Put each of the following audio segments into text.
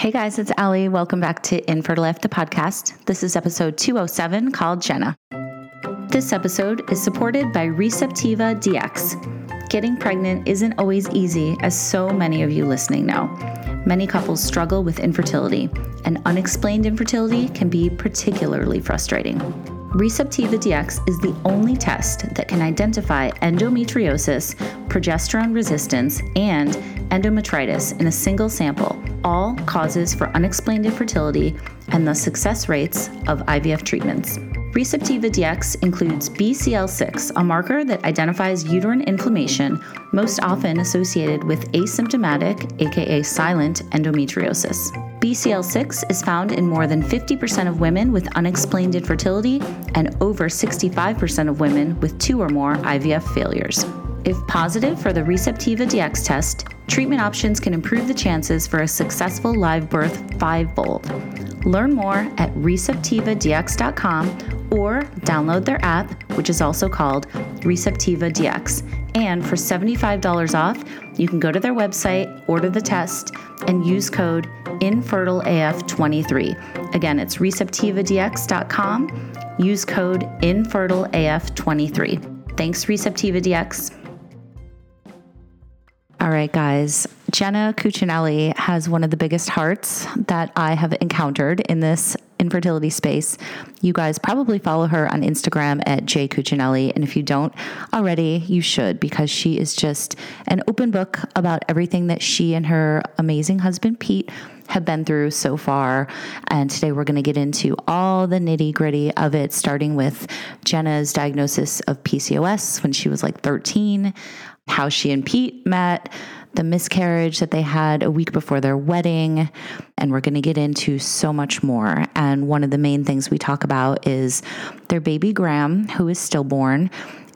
Hey guys, it's Allie. Welcome back to AF, the podcast. This is episode 207 called Jenna. This episode is supported by Receptiva DX. Getting pregnant isn't always easy, as so many of you listening know. Many couples struggle with infertility, and unexplained infertility can be particularly frustrating. Receptiva DX is the only test that can identify endometriosis, progesterone resistance, and endometritis in a single sample, all causes for unexplained infertility and the success rates of IVF treatments. Receptiva DX includes BCL6, a marker that identifies uterine inflammation, most often associated with asymptomatic, aka silent, endometriosis. BCL6 is found in more than 50% of women with unexplained infertility and over 65% of women with two or more IVF failures. If positive for the Receptiva DX test, treatment options can improve the chances for a successful live birth fivefold. Learn more at receptivadx.com or download their app, which is also called Receptiva DX. And for $75 off, you can go to their website, order the test, and use code InfertileAF23. Again, it's receptivadx.com. Use code InfertileAF23. Thanks, Receptiva DX. All right, guys. Jenna Cuccinelli has one of the biggest hearts that I have encountered in this infertility space. You guys probably follow her on Instagram at J Cuccinelli. And if you don't already, you should because she is just an open book about everything that she and her amazing husband, Pete, have been through so far. And today we're going to get into all the nitty gritty of it, starting with Jenna's diagnosis of PCOS when she was like 13, how she and Pete met the miscarriage that they had a week before their wedding. And we're going to get into so much more. And one of the main things we talk about is their baby Graham, who is stillborn.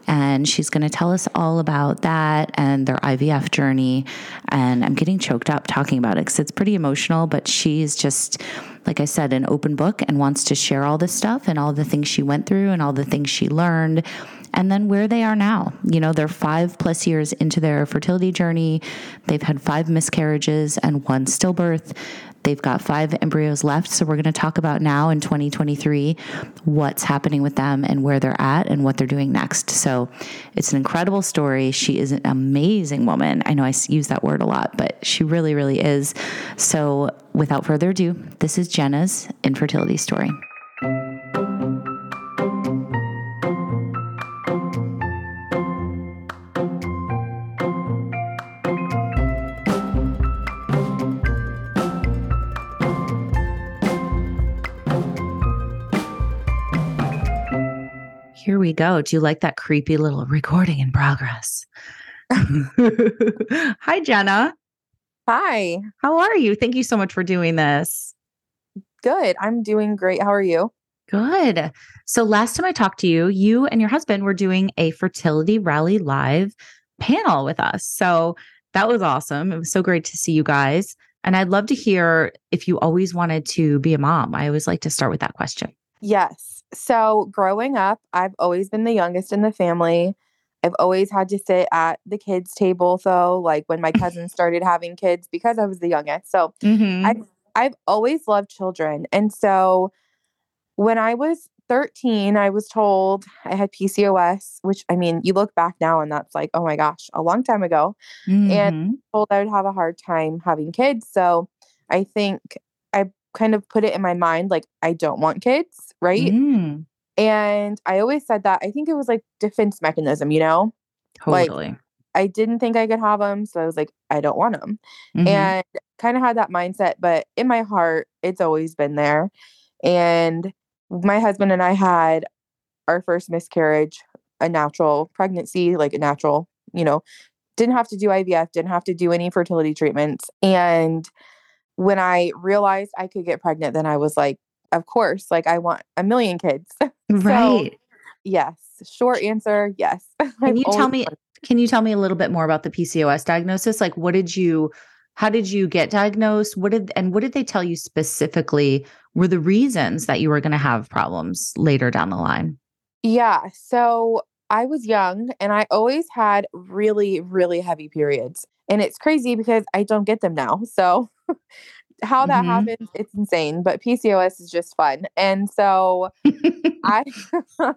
And she's going to tell us all about that and their IVF journey. And I'm getting choked up talking about it because it's pretty emotional, but she's just like I said, an open book and wants to share all this stuff and all the things she went through and all the things she learned and then where they are now. You know, they're five plus years into their fertility journey. They've had five miscarriages and one stillbirth. They've got five embryos left. So we're going to talk about now in 2023 what's happening with them and where they're at and what they're doing next. So it's an incredible story. She is an amazing woman. I know I use that word a lot, but she really, really is. So without further ado, this is Jenna's infertility story. We go. Do you like that creepy little recording in progress? Mm-hmm. Hi, Jenna. Hi. How are you? Thank you so much for doing this. Good. I'm doing great. How are you? Good. So, last time I talked to you, you and your husband were doing a fertility rally live panel with us. So, that was awesome. It was so great to see you guys. And I'd love to hear if you always wanted to be a mom. I always like to start with that question. Yes. So, growing up, I've always been the youngest in the family. I've always had to sit at the kids' table, though, like when my cousins started having kids because I was the youngest. So, mm-hmm. I've, I've always loved children. And so, when I was 13, I was told I had PCOS, which I mean, you look back now and that's like, oh my gosh, a long time ago. Mm-hmm. And told I would have a hard time having kids. So, I think I kind of put it in my mind like I don't want kids, right? Mm. And I always said that. I think it was like defense mechanism, you know? Totally. Like, I didn't think I could have them, so I was like, I don't want them, mm-hmm. and kind of had that mindset. But in my heart, it's always been there. And my husband and I had our first miscarriage, a natural pregnancy, like a natural, you know, didn't have to do IVF, didn't have to do any fertility treatments, and when I realized I could get pregnant, then I was like, of course, like I want a million kids. Right. so, yes. Short answer, yes. Can you tell me can you tell me a little bit more about the PCOS diagnosis? Like what did you how did you get diagnosed? What did and what did they tell you specifically were the reasons that you were going to have problems later down the line? Yeah. So I was young and I always had really, really heavy periods. And it's crazy because I don't get them now. So how that Mhm. happens, it's insane, but PCOS is just fun. And so I,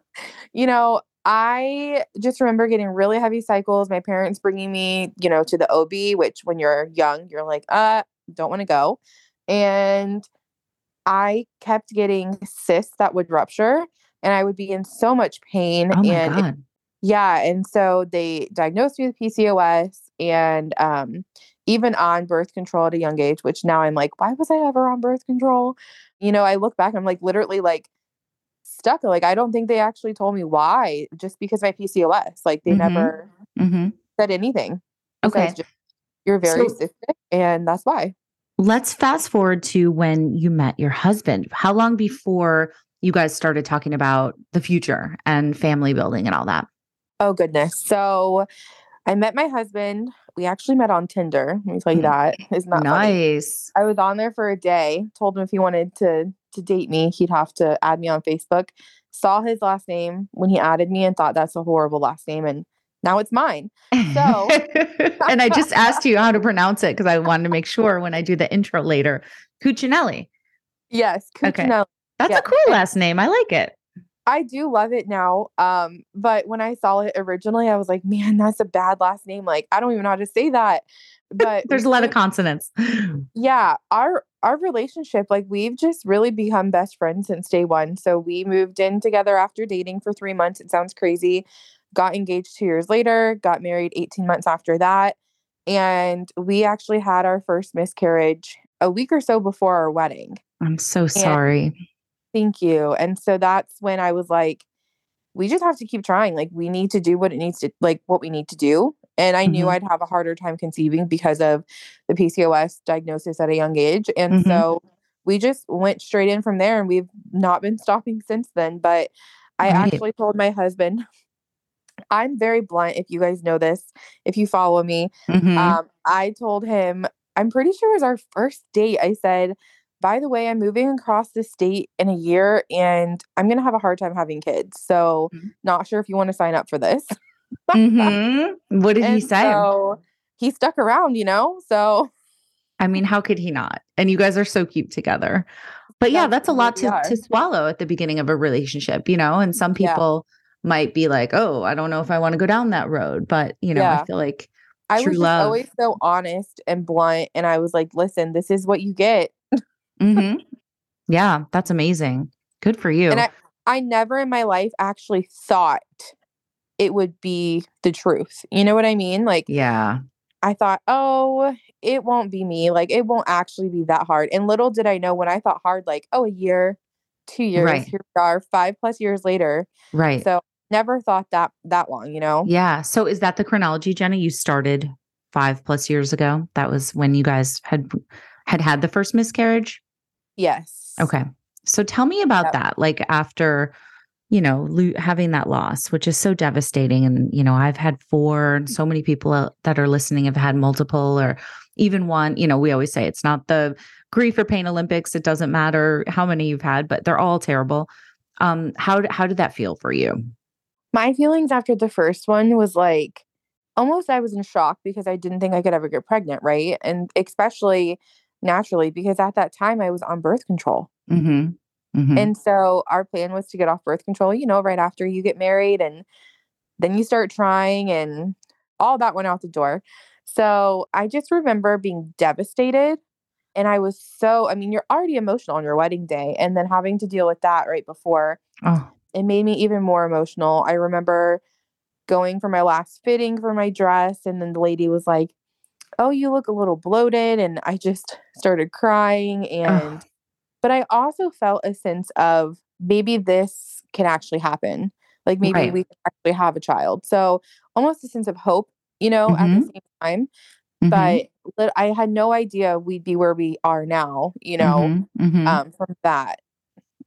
you know, I just remember getting really heavy cycles. My parents bringing me, you know, to the OB, which when you're young, you're like, uh, don't want to go. And I kept getting cysts that would rupture and I would be in so much pain. oh and it- yeah. And so they diagnosed me with PCOS and um, even on birth control at a young age, which now I'm like, why was I ever on birth control? You know, I look back, I'm like literally like stuck. Like, I don't think they actually told me why, just because my PCOS. Like, they Mhm. never hmm said anything. Okay. just, You're very So- cystic, and that's why. Let's fast forward to when you met your husband. How long before you guys started talking about the future and family building and all that? Oh, goodness. So I met my husband. We actually met on Tinder. Let me tell you Mm. that. That funny? nice. I was on there for a day. Told him if he wanted to to date me, he'd have to add me on Facebook. Saw his last name when he added me and thought that's a horrible last name, and now it's mine. So- and I just asked you how to pronounce it because I wanted to make sure when I do the intro later. Cuccinelli. Yes, Okay. That's Yeah. a cool last name. I like it. I do love it now. Um, but when I saw it originally, I was like, man, that's a bad last name. Like, I don't even know how to say that. But There's a lot of consonants. yeah, our our relationship, like we've just really become best friends since day one. So we moved in together after dating for three months. It sounds crazy. Got engaged two years later, got married 18 months after that. And we actually had our first miscarriage a week or so before our wedding. I'm so sorry. Thank you. And so that's when I was like, we just have to keep trying. Like, we need to do what it needs to, like, what we need to do. And I knew Mhm. I'd have a harder time conceiving because of the PCOS diagnosis at a young age. And Mhm. so we just went straight in from there and we've not been stopping since then. But I Right. actually told my husband, I'm very blunt. If you guys know this, if you follow me, Mhm. um, I told him, I'm pretty sure it was our first date. I said, by the way, I'm moving across the state in a year and I'm going to have a hard time having kids. So, Mhm. not sure if you want to sign up for this. Mhm. What did he say? So, he stuck around, you know? So, I mean, how could he not? And you guys are so cute together. But yeah, That's that's a lot to, to swallow at the beginning of a relationship, you know? And some Yeah. people might be like, oh, I don't know if I want to go down that road. But, you know, I feel like I was always so honest and blunt. And I was like, listen, this is what you get. Mhm. yeah, that's amazing. Good for you. And I, I never in my life actually thought it would be the truth. You know what I mean? Like, yeah. I thought, oh, it won't be me. Like, it won't actually be that hard. And little did I know when I thought hard, like, oh, a year, two years, Right. here we are, five plus years later. Right. So never thought that that long, you know? yeah. So is that the chronology, Jenna? You started five plus years ago. That was when you guys had had had the first miscarriage. Yes. Okay. So tell me about Yep. that. Like after, you know, lo- having that loss, which is so devastating. And, you know, I've had four, and so many people that are listening have had multiple or even one. You know, we always say it's not the grief or pain Olympics. It doesn't matter how many you've had, but they're all terrible. Um, how, how did that feel for you? My feelings after the first one was like almost I was in shock because I didn't think I could ever get pregnant, right? And especially naturally because at that time I was on birth control. Mm-hmm. Mm-hmm. And so our plan was to get off birth control, you know, right after you get married and then you start trying and all that went out the door. So I just remember being devastated and I was so I mean, you're already emotional on your wedding day and then having to deal with that right before oh, it made me even more emotional. I remember going for my last fitting for my dress and then the lady was like, "Oh, you look a little bloated." And I just started crying and but I also felt a sense of maybe this can actually happen. Like maybe Right. we can actually have a child. So almost a sense of hope, you know, at the same time. mhm, But I had no idea we'd be where we are now, you know, mhm, mhm. um, from that.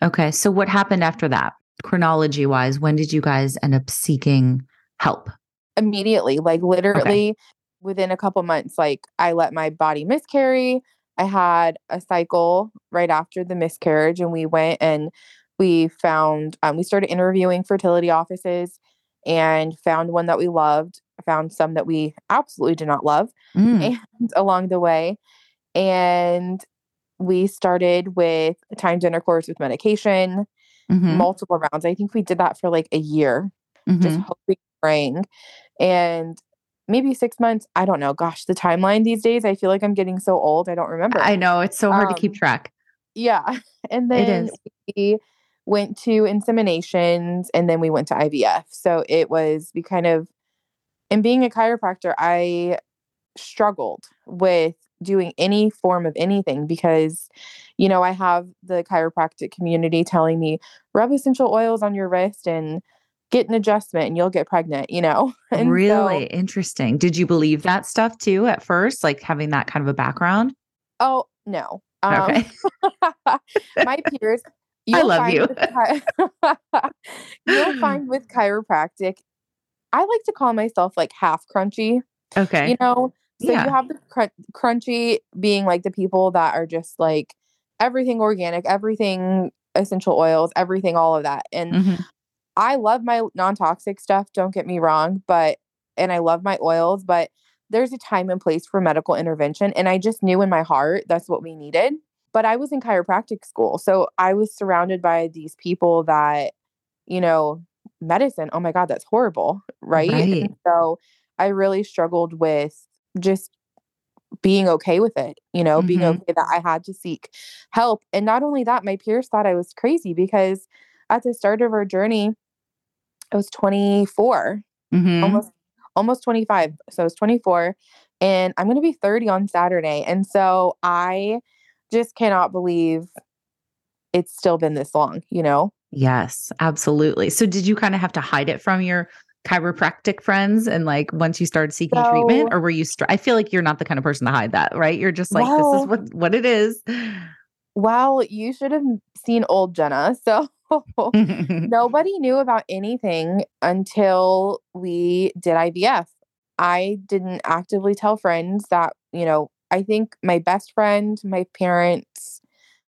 okay. So what happened after that? Chronology wise, when did you guys end up seeking help? immediately like literally within a couple months like i let my body miscarry i had a cycle right after the miscarriage and we went and we found um, we started interviewing fertility offices and found one that we loved found some that we absolutely did not love Mm, and along the way and we started with timed intercourse with medication, Mhm. multiple rounds. I think we did that for like a year, just Mhm. hoping, praying. And maybe six months. I don't know. Gosh, the timeline these days, I feel like I'm getting so old. I don't remember. I know it's so hard to keep Um, track. Yeah. And then is. we went to inseminations and then we went to IVF. So it was, we kind of, and being a chiropractor, I struggled with doing any form of anything because, you know, I have the chiropractic community telling me, rub essential oils on your wrist and get an adjustment and you'll get pregnant, you know? And Really so, interesting. Did you believe that stuff too at first, like having that kind of a background? oh, no. Um, Okay. my peers, I love you. chi- you'll find with chiropractic, I like to call myself like half crunchy, Okay. you know? So Yeah. you have the crun- crunchy being like the people that are just like everything organic, everything essential oils, everything, all of that. And Mhm. I love my non-toxic stuff, don't get me wrong, but and I love my oils, but there's a time and place for medical intervention and I just knew in my heart that's what we needed. But I was in chiropractic school, so I was surrounded by these people that you know, medicine, oh my god, that's horrible, right? Right. So I really struggled with just being okay with it, you know, being Mhm. okay that I had to seek help. And not only that, my peers thought I was crazy because at the start of our journey, I was 24, Mhm. almost almost 25. So I was 24 and I'm going to be 30 on Saturday. And so I just cannot believe it's still been this long, you know? Yes, absolutely. So did you kind of have to hide it from your chiropractic friends and like once you started seeking treatment or were you str- I feel like you're not the kind of person to hide that, right? You're just like this is what what it is. well, you should have seen old Jenna. So nobody knew about anything until we did IVF. I didn't actively tell friends that, you know, I think my best friend, my parents,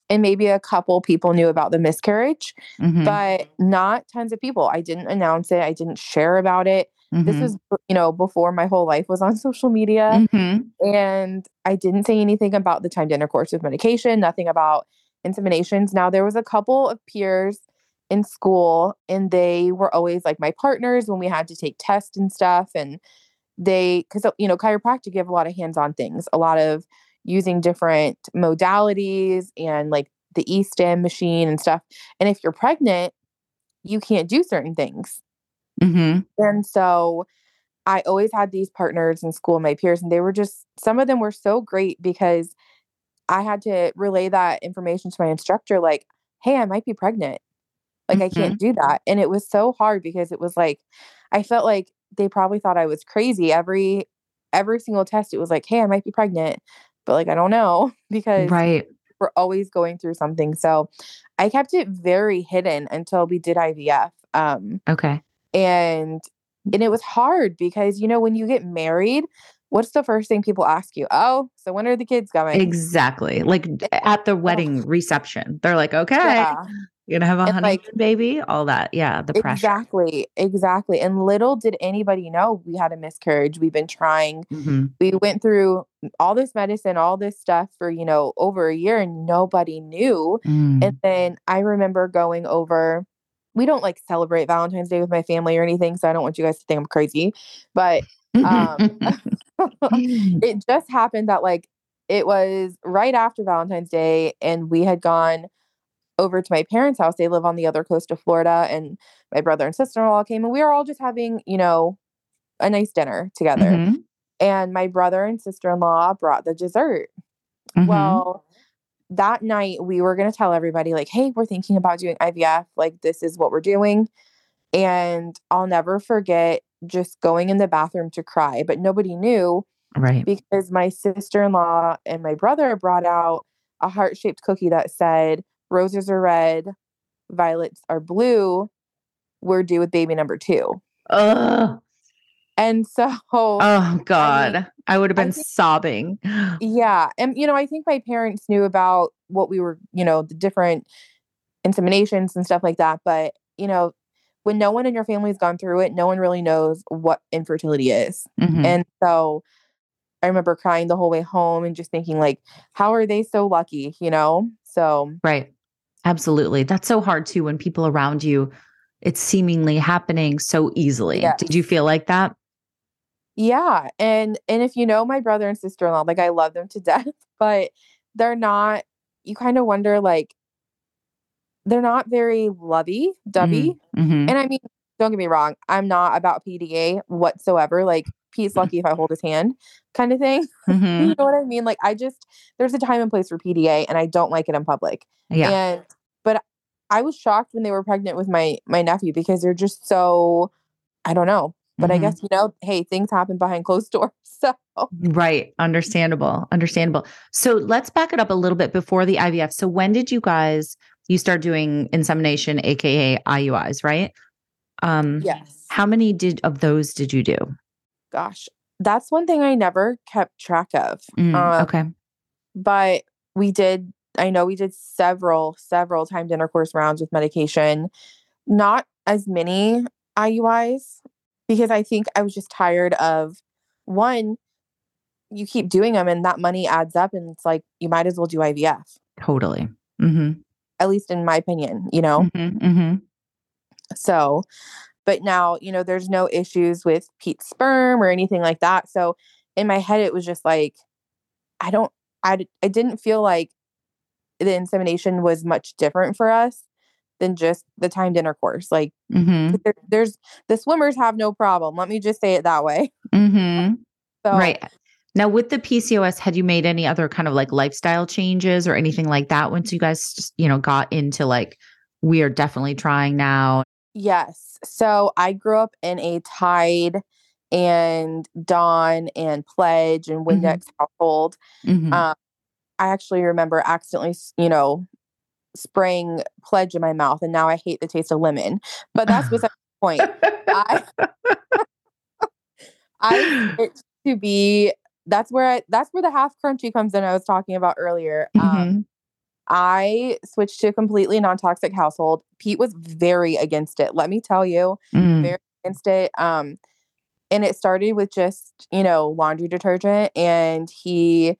and maybe a couple people knew about the miscarriage, Mhm. but not tons of people. I didn't announce it. I didn't share about it. This Mhm. was, you know, before my whole life was on social media. Mhm. And I didn't say anything about the timed intercourse with medication, nothing about inseminations. Now, there was a couple of peers in school, and they were always like my partners when we had to take tests and stuff. And they, because, you know, chiropractic, you have a lot of hands on things, a lot of using different modalities and like the e stim machine and stuff. And if you're pregnant, you can't do certain things. Mhm. And so I always had these partners in school, my peers, and they were just some of them were so great because I had to relay that information to my instructor like, "Hey, I might be pregnant. Like I Mhm. can't do that." And it was so hard because it was like I felt like they probably thought I was crazy. Every every single test it was like, "Hey, I might be pregnant." But like I don't know because Right. we're always going through something. So I kept it very hidden until we did IVF. Um Okay. and and it was hard because, you know, when you get married, what's the first thing people ask you? "Oh, so when are the kids coming?" Exactly. Like at the wedding reception. They're like, "Okay, yeah. you're going to have a And, honeymoon like baby?" All that. Yeah, the pressure. exactly, exactly. And little did anybody know we had a miscarriage. We've been trying. Mhm. We went through all this medicine, all this stuff for, you know, over a year and nobody knew. And Mm. then I remember going over we don't like celebrate Valentine's Day with my family or anything, so I don't want you guys to think I'm crazy. But um it just happened that like it was right after Valentine's Day and we had gone over to my parents' house. They live on the other coast of Florida and my brother and sister-in-law came and we were all just having, you know, a nice dinner together. Mhm. And my brother and sister-in-law brought the dessert. Mhm. Well, that night we were going to tell everybody like, "Hey, we're thinking about doing IVF. Like this is what we're doing." And I'll never forget just going in the bathroom to cry, but nobody knew Right. because my sister-in-law and my brother brought out a heart-shaped cookie that said, "Roses are red, violets are blue. We're due with baby number 2." Ugh. And so, Oh I mean, god. I would have been think sobbing. yeah, and you know, I think my parents knew about what we were, you know, the different inseminations and stuff like that, but you know, when no one in your family's gone through it, no one really knows what infertility is. Mhm. And so I remember crying the whole way home and just thinking like, how are they so lucky, you know? So Right. Absolutely. That's so hard too when people around you it's seemingly happening so easily. Did you feel like that? yeah, and and if you know my brother and sister-in-law, like I love them to death, but they're not you kind of wonder like they're not very lovey dovey. Mhm. And I mean, don't get me wrong, I'm not about PDA whatsoever. Like Pete's lucky if I hold his hand kind of thing. Mhm. You know what I mean? Like I just there's a time and place for PDA and I don't like it in public. Yeah. And but I was shocked when they were pregnant with my my nephew because they're just so I don't know. But I Mhm. guess you know, hey, things happen behind closed doors. So Right. Understandable. Understandable. So let's back it up a little bit before the IVF. So when did you guys you start doing insemination, aka IUIs, right? Um yes. how many did of those did you do? Gosh. That's one thing I never kept track of. Mm, Um, okay. but we did i know we did several several timed intercourse rounds with medication not as many iuis because i think i was just tired of one you keep doing them and that money adds up and it's like you might as well do ivf Totally. Mhm. At least in my opinion you know Mhm. Mhm. so but now you know there's no issues with pete's sperm or anything like that so in my head it was just like i don't I, I didn't feel like the insemination was much different for us than just the timed intercourse like Mhm. 'cause there, there's the swimmers have no problem let me just say it that way Mhm. so Right. Now with the PCOS, had you made any other kind of like lifestyle changes or anything like that once you guys just, you know, got into like we are definitely trying now? yes so i grew up in a tide and dawn and pledge and Mhm. windex household Mhm. um, I actually remember accidentally, you know, spraying pledge in my mouth, and now I hate the taste of lemon. But that's beside the point. I I it to be that's where I that's where the half crunchy comes in. I was talking about earlier. Um, Mhm. I switched to a completely non toxic household. Pete was very against it. Let me tell you, Mm. very against it. Um, and it started with just you know laundry detergent, and he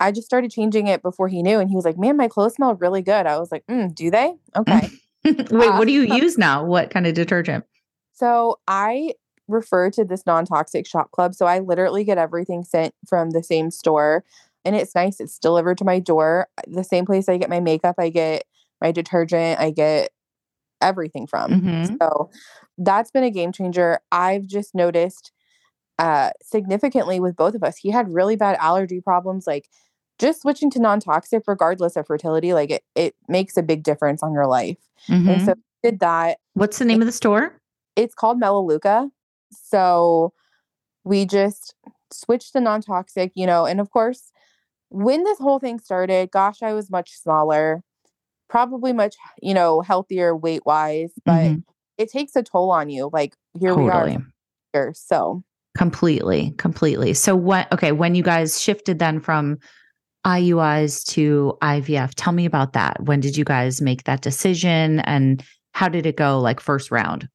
I just started changing it before he knew, and he was like, "Man, my clothes smell really good." I was like, mm, "Do they? Okay." Wait, Uh, what do you use now? What kind of detergent? so I refer to this non-toxic shop club. So I literally get everything sent from the same store, and it's nice. It's delivered to my door. The same place I get my makeup, I get my detergent, I get everything from. Mhm. So that's been a game changer. I've just noticed uh significantly with both of us. He had really bad allergy problems like just switching to non-toxic regardless of fertility like it it makes a big difference on your life. And Mhm. so did that. What's the name of the store? It's called Melaleuca. So we just switched to non-toxic, you know, and of course when this whole thing started, gosh, I was much smaller, probably much, you know, healthier weight-wise, but Mhm. it takes a toll on you. Like here we are here. So Completely, completely. So what okay, when you guys shifted then from IUIs to IVF, tell me about that. When did you guys make that decision and how did it go like first round?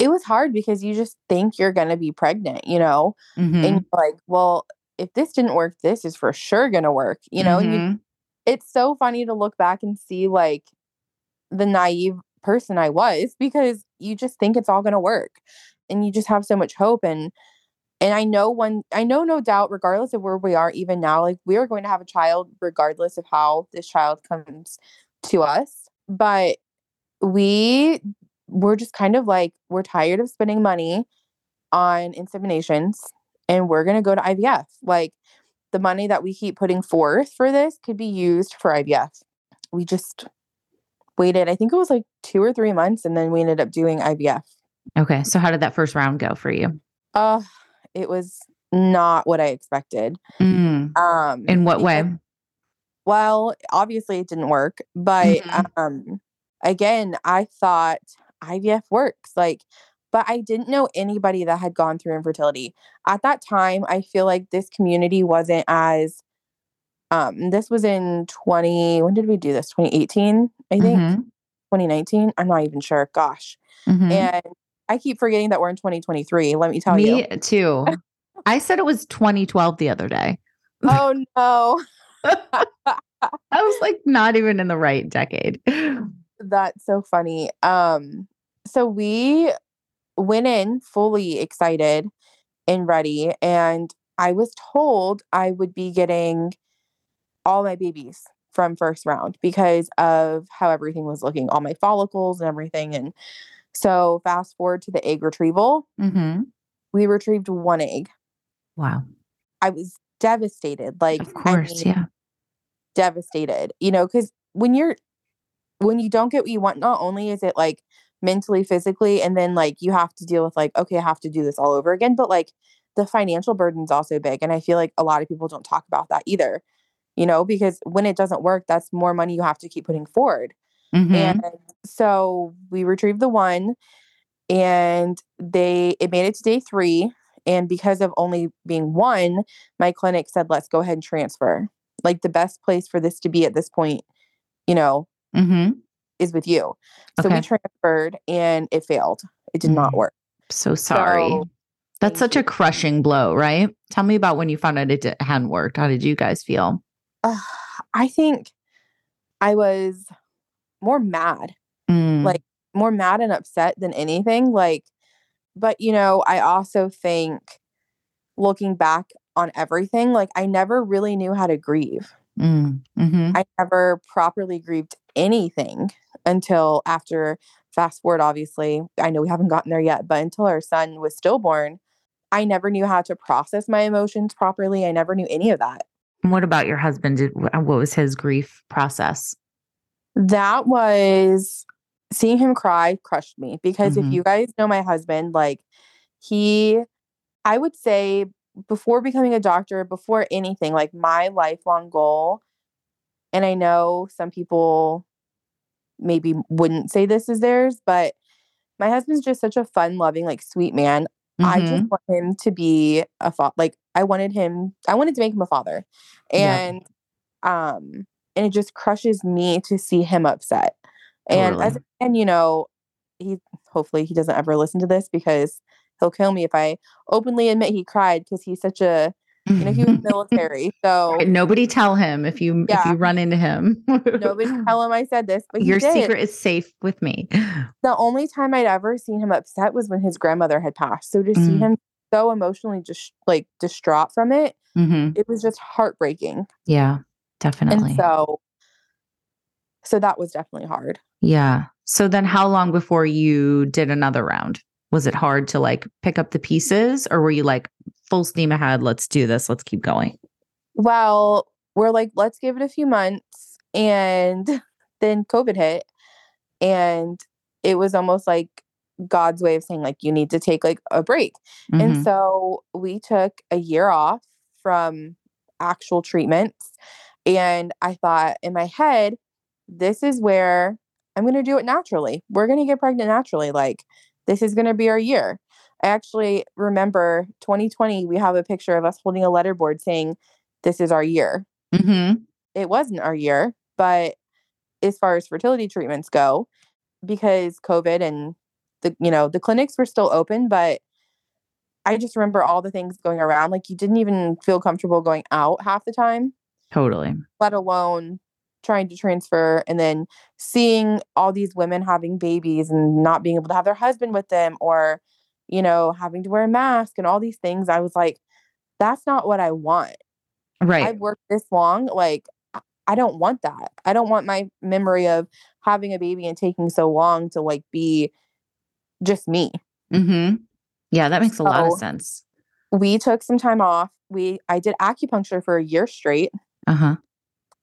It was hard because you just think you're going to be pregnant, you know, Mhm. and you're like, well, if this didn't work, this is for sure going to work, you know. And you, it's so funny to look back and see like the naive person I was because you just think it's all going to work, and you just have so much hope and. And I know one, I know no doubt, regardless of where we are even now, like we are going to have a child, regardless of how this child comes to us. But we we're just kind of like we're tired of spending money on inseminations and we're going to go to IVF. Like the money that we keep putting forth for this could be used for IVF. We just waited, I think it was like 2 or 3 months and then we ended up doing IVF. Okay. So how did that first round go for you? Uh it was not what I expected. Mm. Um In what way? Well, obviously it didn't work, but Mhm. um again, I thought IVF works. Like but I didn't know anybody that had gone through infertility. At that time, I feel like this community wasn't as um this was in 20 when did we do this? 2018, I think. Mhm. 2019. I'm not even sure. Gosh. Mhm. And I keep forgetting that we're in 2023, let me tell Me you. Me too. I said it was 2012 the other day. oh no. I was like not even in the right decade. That's so funny. Um, so we went in fully excited and ready, and I was told I would be getting all my babies from first round because of how everything was looking, all my follicles and everything. And so, fast forward to the egg retrieval, Mm-hmm. we retrieved one egg. Wow. I was devastated. Like, Of course. I mean, yeah. devastated, you know, because when you're, when you don't get what you want, not only is it like mentally, physically, and then like you have to deal with like, okay, I have to do this all over again, but like the financial burden's also big. And I feel like a lot of people don't talk about that either, you know, because when it doesn't work, that's more money you have to keep putting forward. Mhm. And so we retrieved the one and they it made it to day three. And because of only being one, my clinic said, let's go ahead and transfer. Like the best place for this to be at this point, you know, Mhm. Is with you. So we transferred and it failed. It did not Mm. work. So sorry. So, That's such a crushing blow, right? Tell me about when you found out it hadn't worked. How did you guys feel? uh, I think I was more mad. Mm, like more mad and upset than anything like but you know i also think looking back on everything like i never really knew how to grieve mm, mhm. i never properly grieved anything until after fast forward obviously i know we haven't gotten there yet but until our son was stillborn i never knew how to process my emotions properly i never knew any of that What about your husband? Did, what was his grief process? that was seeing him cry crushed me because Mhm. if you guys know my husband like he i would say before becoming a doctor before anything like my lifelong goal and i know some people maybe wouldn't say this is theirs but my husband's just such a fun loving like sweet man. I just Mhm. want him to be a fa- like i wanted him i wanted to make him a father and um and it just crushes me to see him upset. And as and you know he hopefully he doesn't ever listen to this because he'll kill me if i openly admit he cried because he's such a you know he was military so Right, Nobody tell him if you if you run into him. nobody tell him i said this but Your secret is safe with me. the only time i'd ever seen him upset was when his grandmother had passed so to see Mm. him so emotionally just like distraught from it hmm it was just heartbreaking Yeah, definitely. and so so that was definitely hard yeah. So then, how long before you did another round? Was it hard to like pick up the pieces, or were you like full steam ahead? Let's do this. Let's keep going. Well, we're like, let's give it a few months. And then COVID hit. And it was almost like God's way of saying, like, you need to take like a break. Mhm. And so we took a year off from actual treatments. And I thought in my head, this is where I'm going to do it naturally. We're going to get pregnant naturally. Like, this is going to be our year. I actually remember 2020, we have a picture of us holding a letterboard saying, This is our year. Mhm. It wasn't our year, but as far as fertility treatments go, because COVID and the, you know, the clinics were still open, but I just remember all the things going around. Like, you didn't even feel comfortable going out half the time Totally. let alone trying to transfer and then seeing all these women having babies and not being able to have their husband with them or you know having to wear a mask and all these things i was like that's not what i want Right. i've worked this long like I- don't want that i don't want my memory of having a baby and taking so long to like be just me mm-hmm. Yeah, that makes a lot of sense. we took some time off we i did acupuncture for a year straight Uh huh.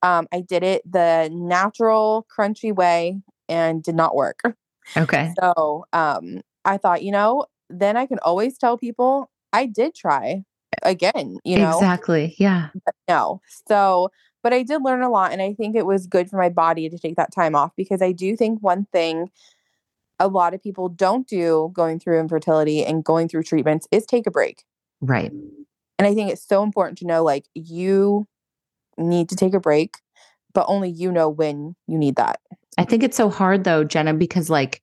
Um, i did it the natural crunchy way and did not work Okay. So um, I thought, you know, then I can always tell people I did try again, you know, Exactly. Yeah. no. So, but I did learn a lot. And I think it was good for my body to take that time off because I do think one thing a lot of people don't do going through infertility and going through treatments is take a break. Right. And I think it's so important to know like you need to take a break, but only you know when you need that. I think it's so hard though, Jenna, because like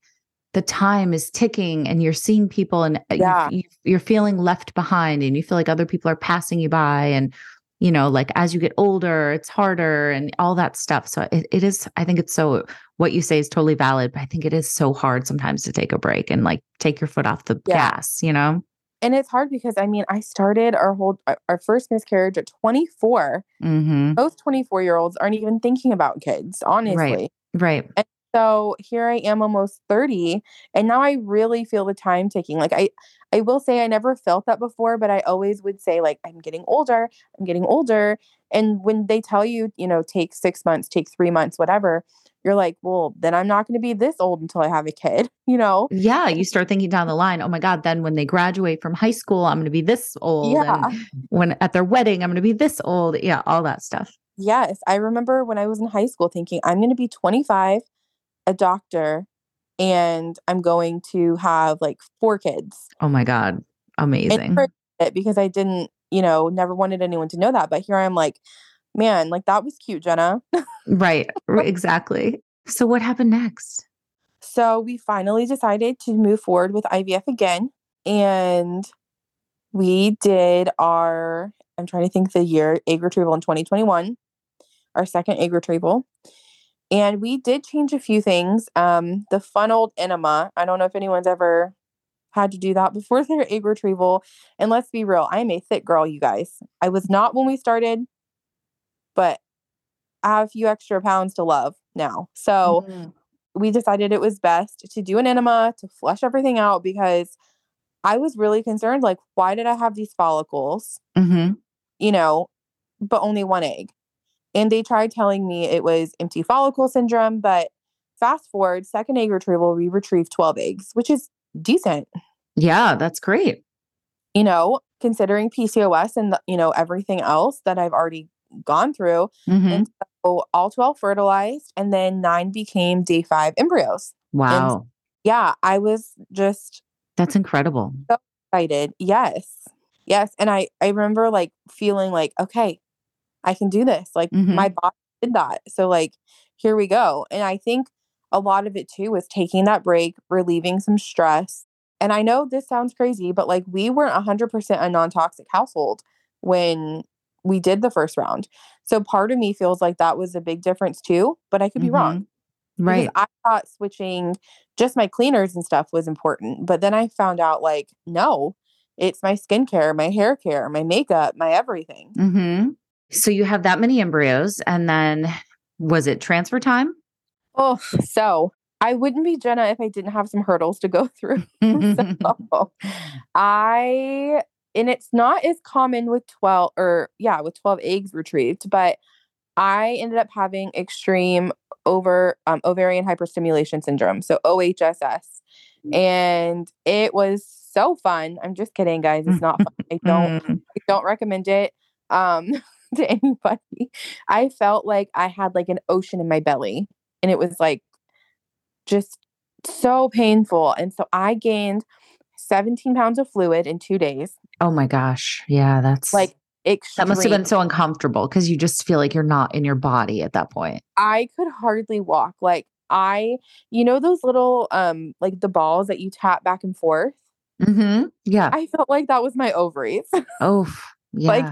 the time is ticking and you're seeing people and uh, Yeah. you, you're feeling left behind and you feel like other people are passing you by and you know like as you get older it's harder and all that stuff so it, it is i think it's so what you say is totally valid but i think it is so hard sometimes to take a break and like take your foot off the Yeah. gas you know And it's hard because I mean, I started our whole our- our first miscarriage at 24. mm-hmm. Most 24 year olds aren't even thinking about kids, honestly. right So here I am almost 30 and now I really feel the time ticking. Like I I will say I never felt that before, but I always would say like I'm getting older, I'm getting older. And when they tell you, you know, take 6 months, take 3 months, whatever, you're like, well, then I'm not going to be this old until I have a kid, you know? yeah you start thinking down the line oh my god then when they graduate from high school i'm going to be this old Yeah. and when at their wedding i'm going to be this old yeah all that stuff Yes, I remember when I was in high school thinking I'm going to be 25, a doctor, and I'm going to have like four kids. oh my god amazing it because I didn't, you know, never wanted anyone to know that. But here I'm like, man, like that was cute, Jenna. Right, exactly. So what happened next? So we finally decided to move forward with IVF again. And we did our, I'm trying to think the year, egg retrieval in 2021, our second egg retrieval. And we did change a few things. Um, the funneled enema, I don't know if anyone's ever had to do that before their egg retrieval. And let's be real, I'm a thick girl, you guys. I was not when we started, but I have a few extra pounds to love now. So, Mhm. we decided it was best to do an enema to flush everything out because I was really concerned like why did I have these follicles, Mhm. you know, but only one egg. And they tried telling me it was empty follicle syndrome, but fast forward second egg retrieval we retrieved 12 eggs, which is decent, Yeah, that's great. you know, considering PCOS and the, you know everything else that I've already gone through. Mhm. And so all 12 fertilized and then 9 became day 5 embryos. Wow, Yeah, I was just that's incredible. excited. Yes. Yes. And I, I remember like feeling like, okay, I can do this. Like Mhm. my body did that. So like here we go. And I think a lot of it too was taking that break, relieving some stress. And I know this sounds crazy, but like we weren't 100% a non toxic household when we did the first round. So part of me feels like that was a big difference too, but I could be wrong. Right. I thought switching just my cleaners and stuff was important. But then I found out like, no, it's my skincare, my hair care, my makeup, my everything. hmm So you have that many embryos, and then was it transfer time? Oh, so I wouldn't be Jenna if I didn't have some hurdles to go through. So I, and it's not as common with 12 or yeah, with 12 eggs retrieved, but I ended up having extreme over um, ovarian hyperstimulation syndrome. So OHSS. And it was so fun. I'm just kidding, guys. It's not fun. I don't Mm. I don't recommend it um to anybody. I felt like I had like an ocean in my belly and it was like just so painful. And so I gained 17 pounds of fluid in 2 days. Oh my gosh. Yeah, that's Like extreme. that must have been so uncomfortable because you just feel like you're not in your body at that point. I could hardly walk. Like I you know those little um like the balls that you tap back and forth? Mm-hmm. Yeah. I felt like that was my ovaries. oh, yeah. Like,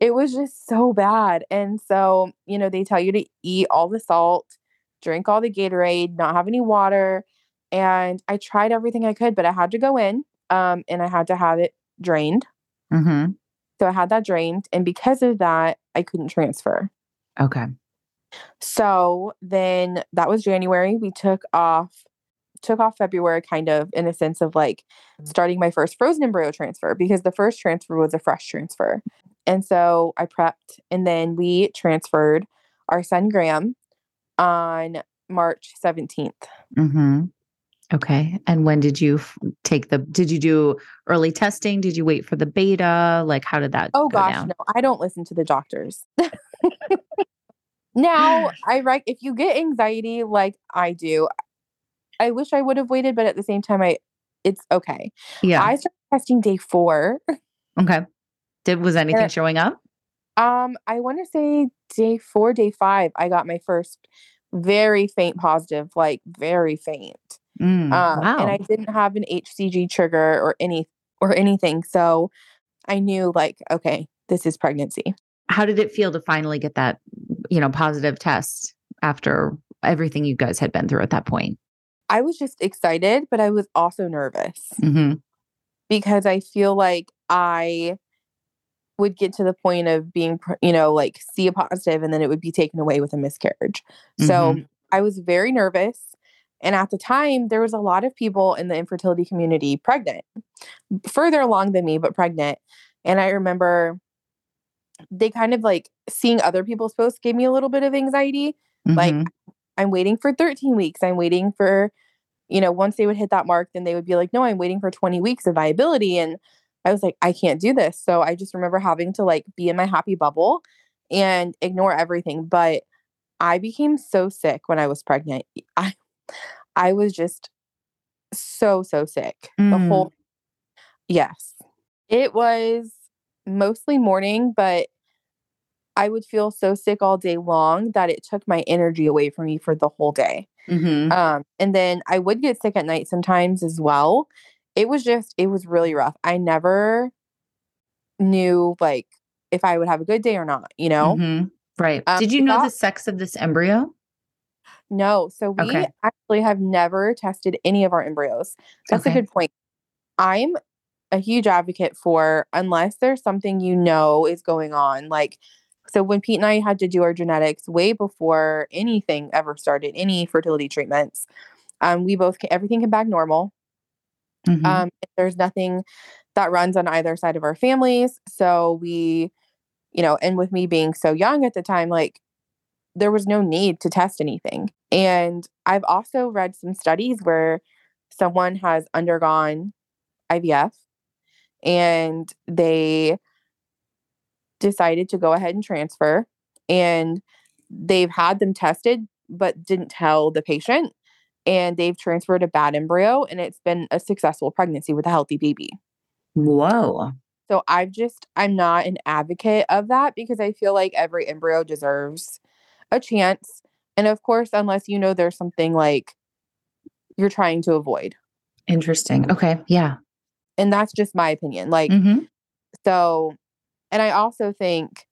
it was just so bad. And so, you know, they tell you to eat all the salt, drink all the Gatorade, not have any water. And I tried everything I could, but I had to go in um, and I had to have it drained. hmm So I had that drained. And because of that, I couldn't transfer. Okay. So then that was January. We took off, took off February kind of in a sense of like starting my first frozen embryo transfer because the first transfer was a fresh transfer. And so I prepped and then we transferred our son Graham on March 17th. hmm Okay. And when did you f- take the? Did you do early testing? Did you wait for the beta? Like, how did that? Oh go gosh, down? no, I don't listen to the doctors. now, I rec- if you get anxiety like I do, I wish I would have waited, but at the same time, I it's okay. Yeah. I started testing day four. okay. Did was anything showing up? Um, I want to say day four, day five, I got my first very faint positive, like very faint. Mm, Um, wow. and I didn't have an HCG trigger or any or anything. So I knew like, okay, this is pregnancy. How did it feel to finally get that, you know, positive test after everything you guys had been through at that point? I was just excited, but I was also nervous Mm-hmm. because I feel like I would get to the point of being, you know, like see a positive and then it would be taken away with a miscarriage. So I was very nervous. And at the time, there was a lot of people in the infertility community pregnant, further along than me, but pregnant. And I remember they kind of like seeing other people's posts gave me a little bit of anxiety. Like, Mhm. I'm waiting for 13 weeks. I'm waiting for, you know, once they would hit that mark, then they would be like, no, I'm waiting for 20 weeks of viability. And I was like, I can't do this. So I just remember having to like be in my happy bubble and ignore everything. But I became so sick when I was pregnant. I I was just so, so sick. The Mm. whole yes. It was mostly morning, but I would feel so sick all day long that it took my energy away from me for the whole day. Mhm. Um, and then I would get sick at night sometimes as well. It was just, it was really rough. I never knew like if I would have a good day or not, you know? Mhm. Right. Um, Did you know the sex of this embryo? No. So we Okay. actually have never tested any of our embryos. That's Okay. a good point. I'm a huge advocate for unless there's something you know is going on. Like, so when Pete and I had to do our genetics way before anything ever started, any fertility treatments, um, we both, everything came back normal. Mhm. Um, there's nothing that runs on either side of our families. So we, you know, and with me being so young at the time, like there was no need to test anything. And I've also read some studies where someone has undergone IVF and they decided to go ahead and transfer and they've had them tested but didn't tell the patient and they've transferred a bad embryo and it's been a successful pregnancy with a healthy baby. Whoa. So I've just I'm not an advocate of that because I feel like every embryo deserves a chance. And of course, unless you know there's something like you're trying to avoid. Interesting. Okay. Yeah. And that's just my opinion. Like Mhm. so and I also think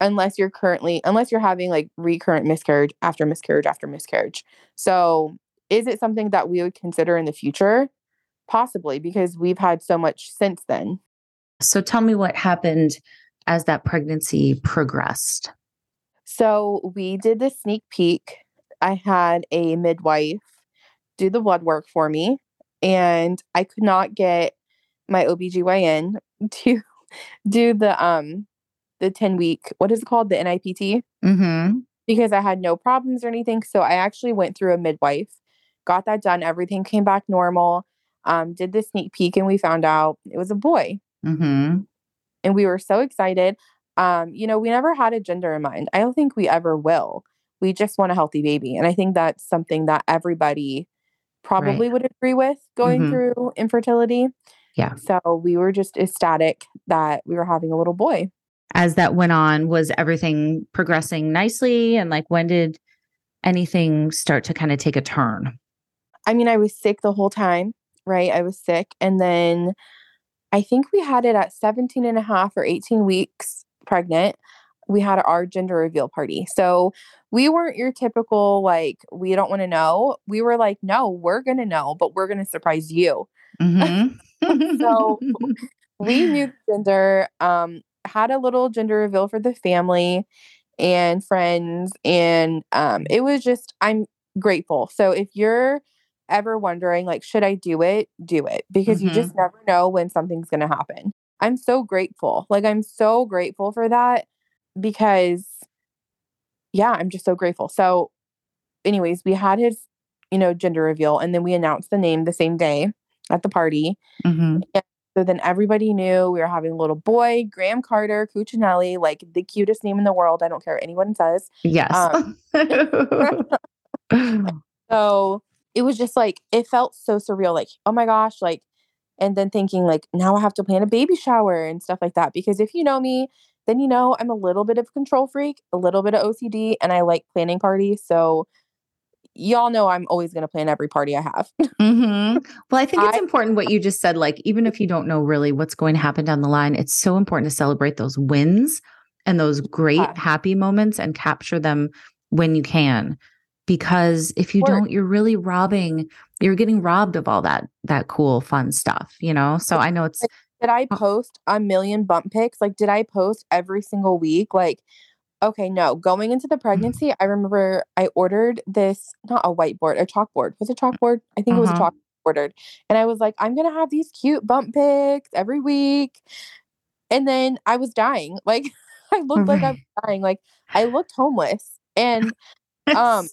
unless you're currently unless you're having like recurrent miscarriage after miscarriage after miscarriage. So is it something that we would consider in the future? Possibly because we've had so much since then. So tell me what happened as that pregnancy progressed. So we did the sneak peek. I had a midwife do the blood work for me, and I could not get my OBGYN to do the um the 10 week what is it called the NIPT Mm-hmm. because I had no problems or anything. So I actually went through a midwife, got that done, everything came back normal. Um, did the sneak peek and we found out it was a boy. Mm-hmm. and we were so excited. Um, you know, we never had a gender in mind. I don't think we ever will. We just want a healthy baby. And I think that's something that everybody probably would agree with going Mhm. through infertility. Yeah. So we were just ecstatic that we were having a little boy. As that went on, was everything progressing nicely? And like, when did anything start to kind of take a turn? I mean, I was sick the whole time, right? I was sick. And then I think we had it at 17 and a half or 18 weeks pregnant. We had our gender reveal party. So we weren't your typical, like, we don't want to know. We were like, no, we're going to know, but we're going to surprise you. Mm-hmm. So we knew gender, um, had a little gender reveal for the family and friends. And um, it was just, I'm grateful. So if you're ever wondering, like, should I do it? Do it because you Mhm. just never know when something's going to happen. I'm so grateful. Like, I'm so grateful for that because, yeah, I'm just so grateful. So, anyways, we had his, you know, gender reveal and then we announced the name the same day at the party. Mhm. So then everybody knew we were having a little boy, Graham Carter Cuccinelli, like the cutest name in the world. I don't care what anyone says. Yes. Um, So it was just like, it felt so surreal. Like, oh my gosh, like, and then thinking, like, now I have to plan a baby shower and stuff like that. Because if you know me, then you know I'm a little bit of a control freak, a little bit of OCD, and I like planning parties. So y'all know I'm always going to plan every party I have. hmm Well, I think it's I- important what you just said. Like, even if you don't know really what's going to happen down the line, it's so important to celebrate those wins and those great, Yeah. happy moments and capture them when you can. Because if you don't, you're really robbing, you're getting robbed of all that, that cool, fun stuff, you know? So I know it's, Did I Oh. post a million bump pics? Like, did I post every single week? Like, okay, no. Going into the pregnancy, I remember I ordered this, not a whiteboard, a chalkboard. Was it chalkboard? I think it was a Uh-huh. chalk ordered. And I was like, I'm going to have these cute bump pics every week. And then I was dying. Like, I looked like I was dying. Like, I looked homeless. And Um,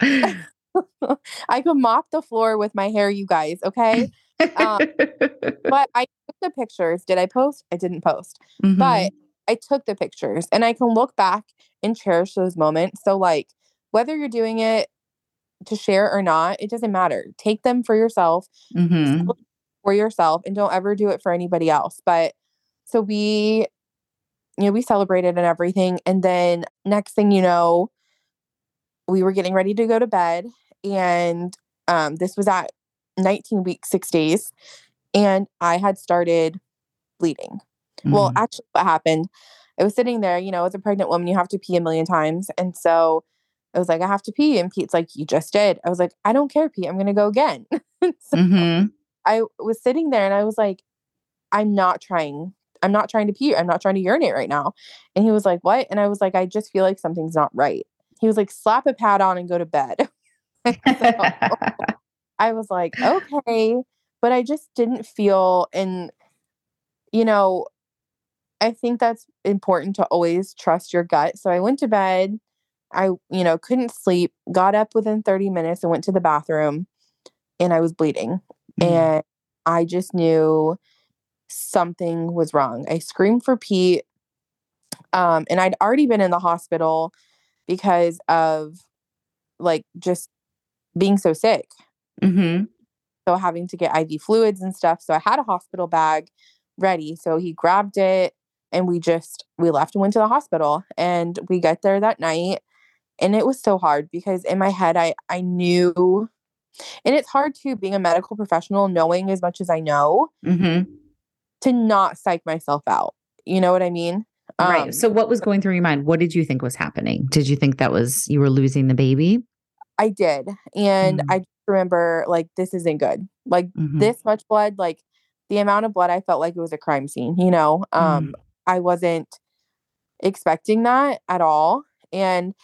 I could mop the floor with my hair, you guys. Okay. um, But I took the pictures. Did I post? I didn't post. Mhm. but I took the pictures and I can look back and cherish those moments. So, like, whether you're doing it to share or not, it doesn't matter. Take them for yourself, Mhm. for yourself, and don't ever do it for anybody else. But so we, you know, we celebrated and everything. And then next thing you know, we were getting ready to go to bed. And um, this was at 19 weeks, six days. And I had started bleeding. Well, Mhm. actually, what happened? I was sitting there, you know, as a pregnant woman, you have to pee a million times. And so I was like, I have to pee. And Pete's like, You just did. I was like, I don't care, Pete. I'm going to go again. so Mhm. I was sitting there and I was like, I'm not trying. I'm not trying to pee. I'm not trying to urinate right now. And he was like, What? And I was like, I just feel like something's not right. He was like, Slap a pad on and go to bed. So I was like, okay. But I just didn't feel, and, you know, I think that's important to always trust your gut. So I went to bed. I, you know, couldn't sleep, got up within 30 minutes and went to the bathroom and I was bleeding. Mm. And I just knew something was wrong. I screamed for Pete. Um, and I'd already been in the hospital because of like just being so sick Mhm. so having to get IV fluids and stuff. So I had a hospital bag ready. So he grabbed it and we just we left and went to the hospital. And we get there that night and it was so hard because in my head I I knew and it's hard too being a medical professional knowing as much as I know Mhm. to not psych myself out. You know what I mean? Um, right. So what was going through your mind? What did you think was happening? Did you think that was you were losing the baby? I did. And Mm. I remember like this isn't good. Like Mhm. this much blood, like the amount of blood I felt like it was a crime scene, you know. Um I wasn't expecting that at all. And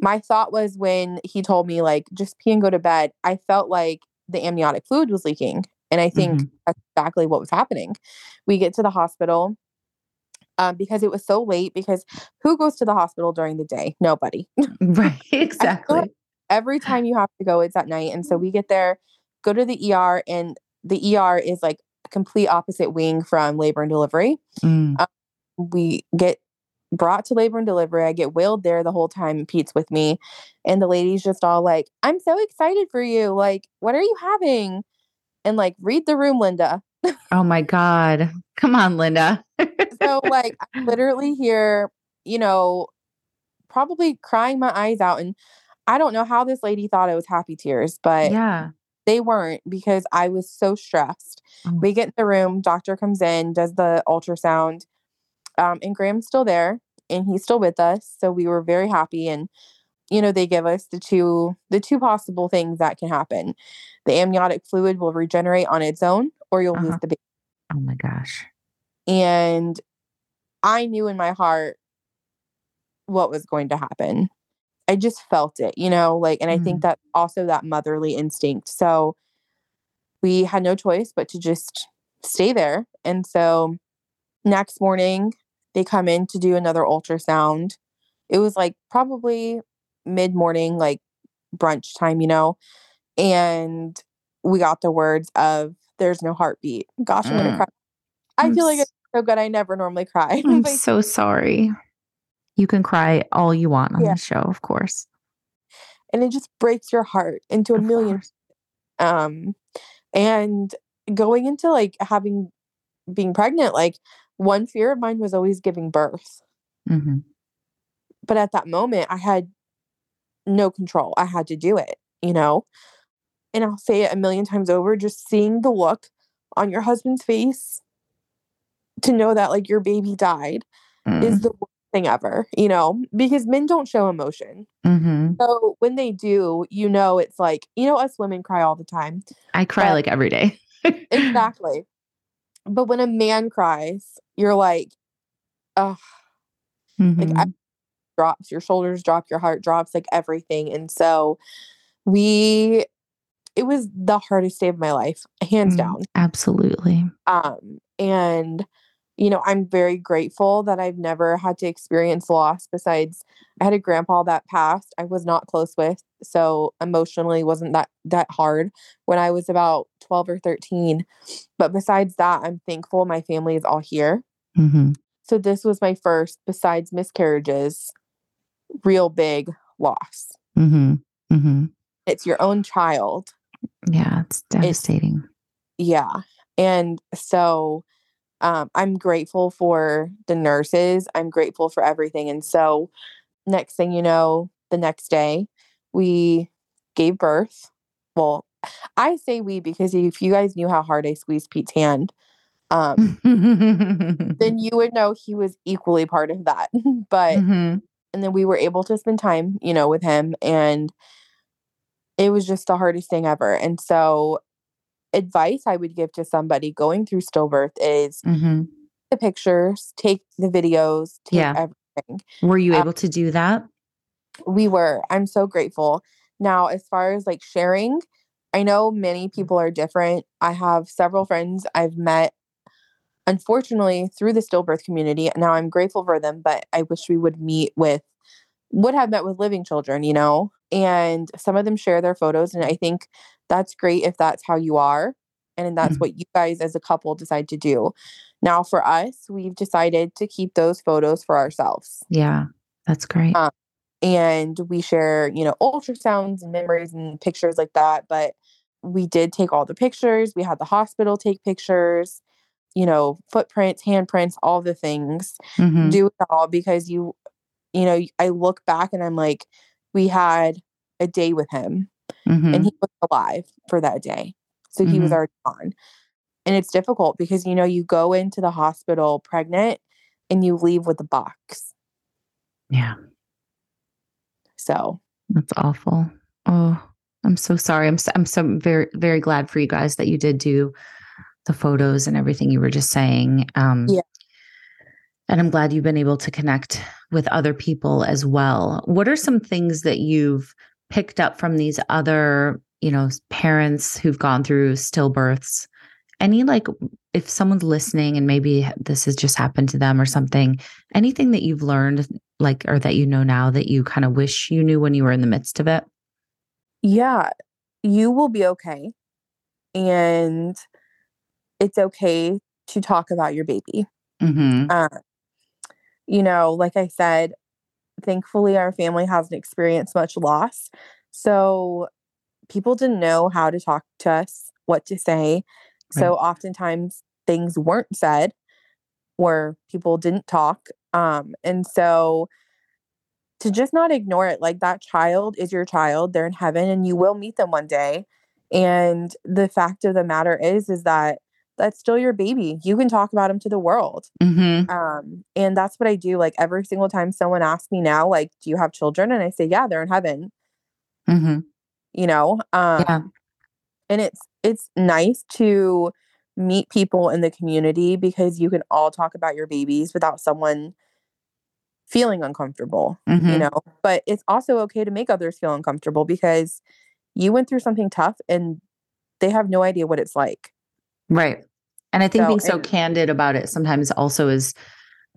my thought was when he told me like just pee and go to bed, I felt like the amniotic fluid was leaking. And I think Mhm. that's exactly what was happening. We get to the hospital um, because it was so late. Because who goes to the hospital during the day? Nobody. Right. Exactly. every time you have to go, it's at night. And so we get there, go to the ER, and the ER is like complete opposite wing from labor and delivery. Mm. We get brought to labor and delivery. I get wailed there the whole time. Pete's with me. And the lady's just all like, I'm so excited for you. Like, what are you having? And like, read the room, Linda. Oh my God. Come on, Linda. So, like, I'm literally here, you know, probably crying my eyes out. And I don't know how this lady thought it was happy tears, but yeah. they weren't because I was so stressed. Oh. We get in the room, doctor comes in, does the ultrasound, um, and Graham's still there and he's still with us. So we were very happy. And, you know, they give us the two the two possible things that can happen. The amniotic fluid will regenerate on its own, or you'll lose Uh-huh. the baby. Oh my gosh. And I knew in my heart what was going to happen. I just felt it, you know, like, and I think that also that motherly instinct. So we had no choice but to just stay there. And so next morning, they come in to do another ultrasound. It was like probably mid morning, like brunch time, you know, and we got the words of there's no heartbeat. Gosh, I'm gonna Mm. cry. I I'm feel like it's so good. I never normally cry. I'm so sorry. You can cry all you want on Yeah. the show, of course. and it just breaks your heart into a Of million course. um and going into like having being pregnant like one fear of mine was always giving birth Mhm. but at that moment i had no control i had to do it you know? And I'll say it a million times over just seeing the look on your husband's face to know that like your baby died mm. is the worst thing ever, you know, because men don't show emotion. Mm-hmm. So when they do, you know, it's like, you know, us women cry all the time. I cry but, like every day. exactly. But when a man cries, you're like, oh, mm-hmm. like I, drops, your shoulders drop, your heart drops, like everything. And so we it was the hardest day of my life, hands mm, down. Absolutely. Um, and you know, I'm very grateful that I've never had to experience loss besides I had a grandpa that passed I was not close with. So emotionally wasn't that that hard when I was about 12 or 13. But besides that, I'm thankful my family is all here. Mm-hmm. So this was my first, besides miscarriages, real big loss. Mm-hmm. Mm-hmm. It's your own child yeah, it's devastating. It's, yeah. And so um, I'm grateful for the nurses. I'm grateful for everything. And so, next thing you know, the next day, we gave birth. Well, I say we because if you guys knew how hard I squeezed Pete's hand, um, then you would know he was equally part of that. but, mm-hmm. and then we were able to spend time, you know, with him. And it was just the hardest thing ever. And so, advice I would give to somebody going through stillbirth is mm-hmm. the pictures, take the videos, take yeah. everything. Were you um, able to do that? We were. I'm so grateful. Now, as far as like sharing, I know many people are different. I have several friends I've met, unfortunately, through the stillbirth community. Now I'm grateful for them, but I wish we would meet with, would have met with living children, you know? And some of them share their photos and i think that's great if that's how you are and that's mm-hmm. what you guys as a couple decide to do now for us we've decided to keep those photos for ourselves yeah that's great um, and we share you know ultrasounds and memories and pictures like that but we did take all the pictures we had the hospital take pictures you know footprints handprints all the things mm-hmm. do it all because you you know i look back and i'm like we had a day with him mm-hmm. and he was alive for that day. So he mm-hmm. was already gone. And it's difficult because, you know, you go into the hospital pregnant and you leave with a box. Yeah. So that's awful. Oh, I'm so sorry. I'm so, I'm so very very glad for you guys that you did do the photos and everything you were just saying. Um, yeah. And I'm glad you've been able to connect with other people as well. What are some things that you've picked up from these other, you know, parents who've gone through stillbirths? Any like if someone's listening and maybe this has just happened to them or something, anything that you've learned like or that you know now that you kind of wish you knew when you were in the midst of it? Yeah, you will be okay. And it's okay to talk about your baby. Mm-hmm. Uh, you know, like I said, thankfully our family hasn't experienced much loss. So people didn't know how to talk to us, what to say. Right. So oftentimes things weren't said or people didn't talk. Um, and so to just not ignore it, like that child is your child, they're in heaven and you will meet them one day. And the fact of the matter is, is that that's still your baby. You can talk about him to the world. Mm-hmm. Um, and that's what I do. Like every single time someone asks me now, like, do you have children? And I say, yeah, they're in heaven. Mm-hmm. You know, um, yeah. and it's it's nice to meet people in the community because you can all talk about your babies without someone feeling uncomfortable. Mm-hmm. You know, but it's also okay to make others feel uncomfortable because you went through something tough and they have no idea what it's like. Right. And I think so, being so and, candid about it sometimes also is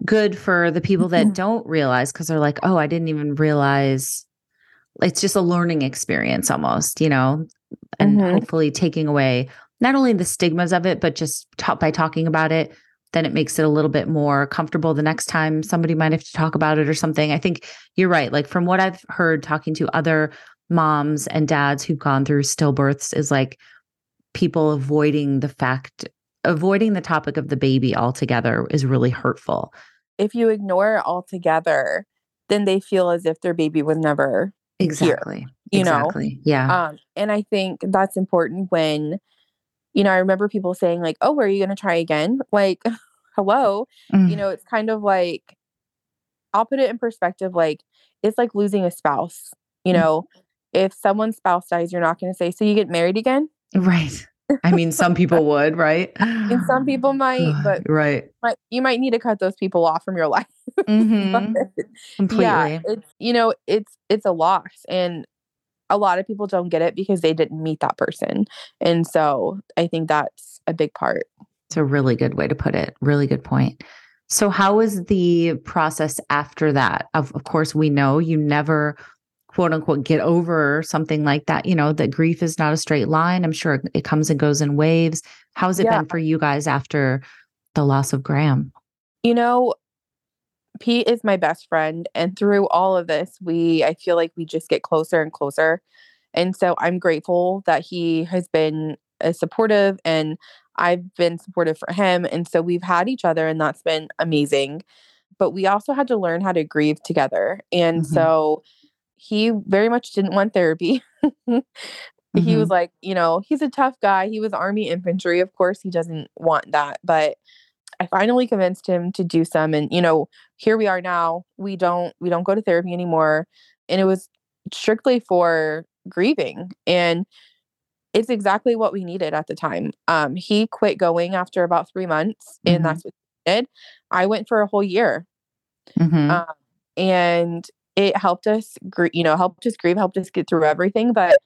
good for the people that mm-hmm. don't realize because they're like, oh, I didn't even realize it's just a learning experience almost, you know, and mm-hmm. hopefully taking away not only the stigmas of it, but just talk by talking about it, then it makes it a little bit more comfortable the next time somebody might have to talk about it or something. I think you're right. Like from what I've heard talking to other moms and dads who've gone through stillbirths is like people avoiding the fact avoiding the topic of the baby altogether is really hurtful. If you ignore it altogether, then they feel as if their baby was never exactly. Here, you exactly. know? Yeah. Um, and I think that's important when, you know, I remember people saying, like, oh, are you going to try again? Like, hello. Mm. You know, it's kind of like, I'll put it in perspective like, it's like losing a spouse. You Mm. know, if someone's spouse dies, you're not going to say, so you get married again? Right. I mean, some people would, right? And some people might, but right. might, you might need to cut those people off from your life. Mhm. But, Completely. yeah, it's you know, it's it's a loss, and a lot of people don't get it because they didn't meet that person, and so I think that's a big part. It's a really good way to put it. Really good point. So, how was the process after that? Of, of course, we know you never, quote unquote, get over something like that. You know, that grief is not a straight line. I'm sure it comes and goes in waves. How's it Yeah. been for you guys after the loss of Graham? You know, Pete is my best friend, and through all of this, we I feel like we just get closer and closer. And so I'm grateful that he has been as supportive and I've been supportive for him. And so we've had each other, and that's been amazing. But we also had to learn how to grieve together. And Mhm. so he very much didn't want therapy. He was like, you know, he's a tough guy. He was Army infantry. Of course, he doesn't want that. But I finally convinced him to do some. And, you know, here we are now. We don't we don't go to therapy anymore. And it was strictly for grieving. And it's exactly what we needed at the time. Um, he quit going after about three months, Mhm. and that's what he did. I went for a whole year. Mhm. Um, and it helped us, gr- you know, helped us grieve, helped us get through everything. But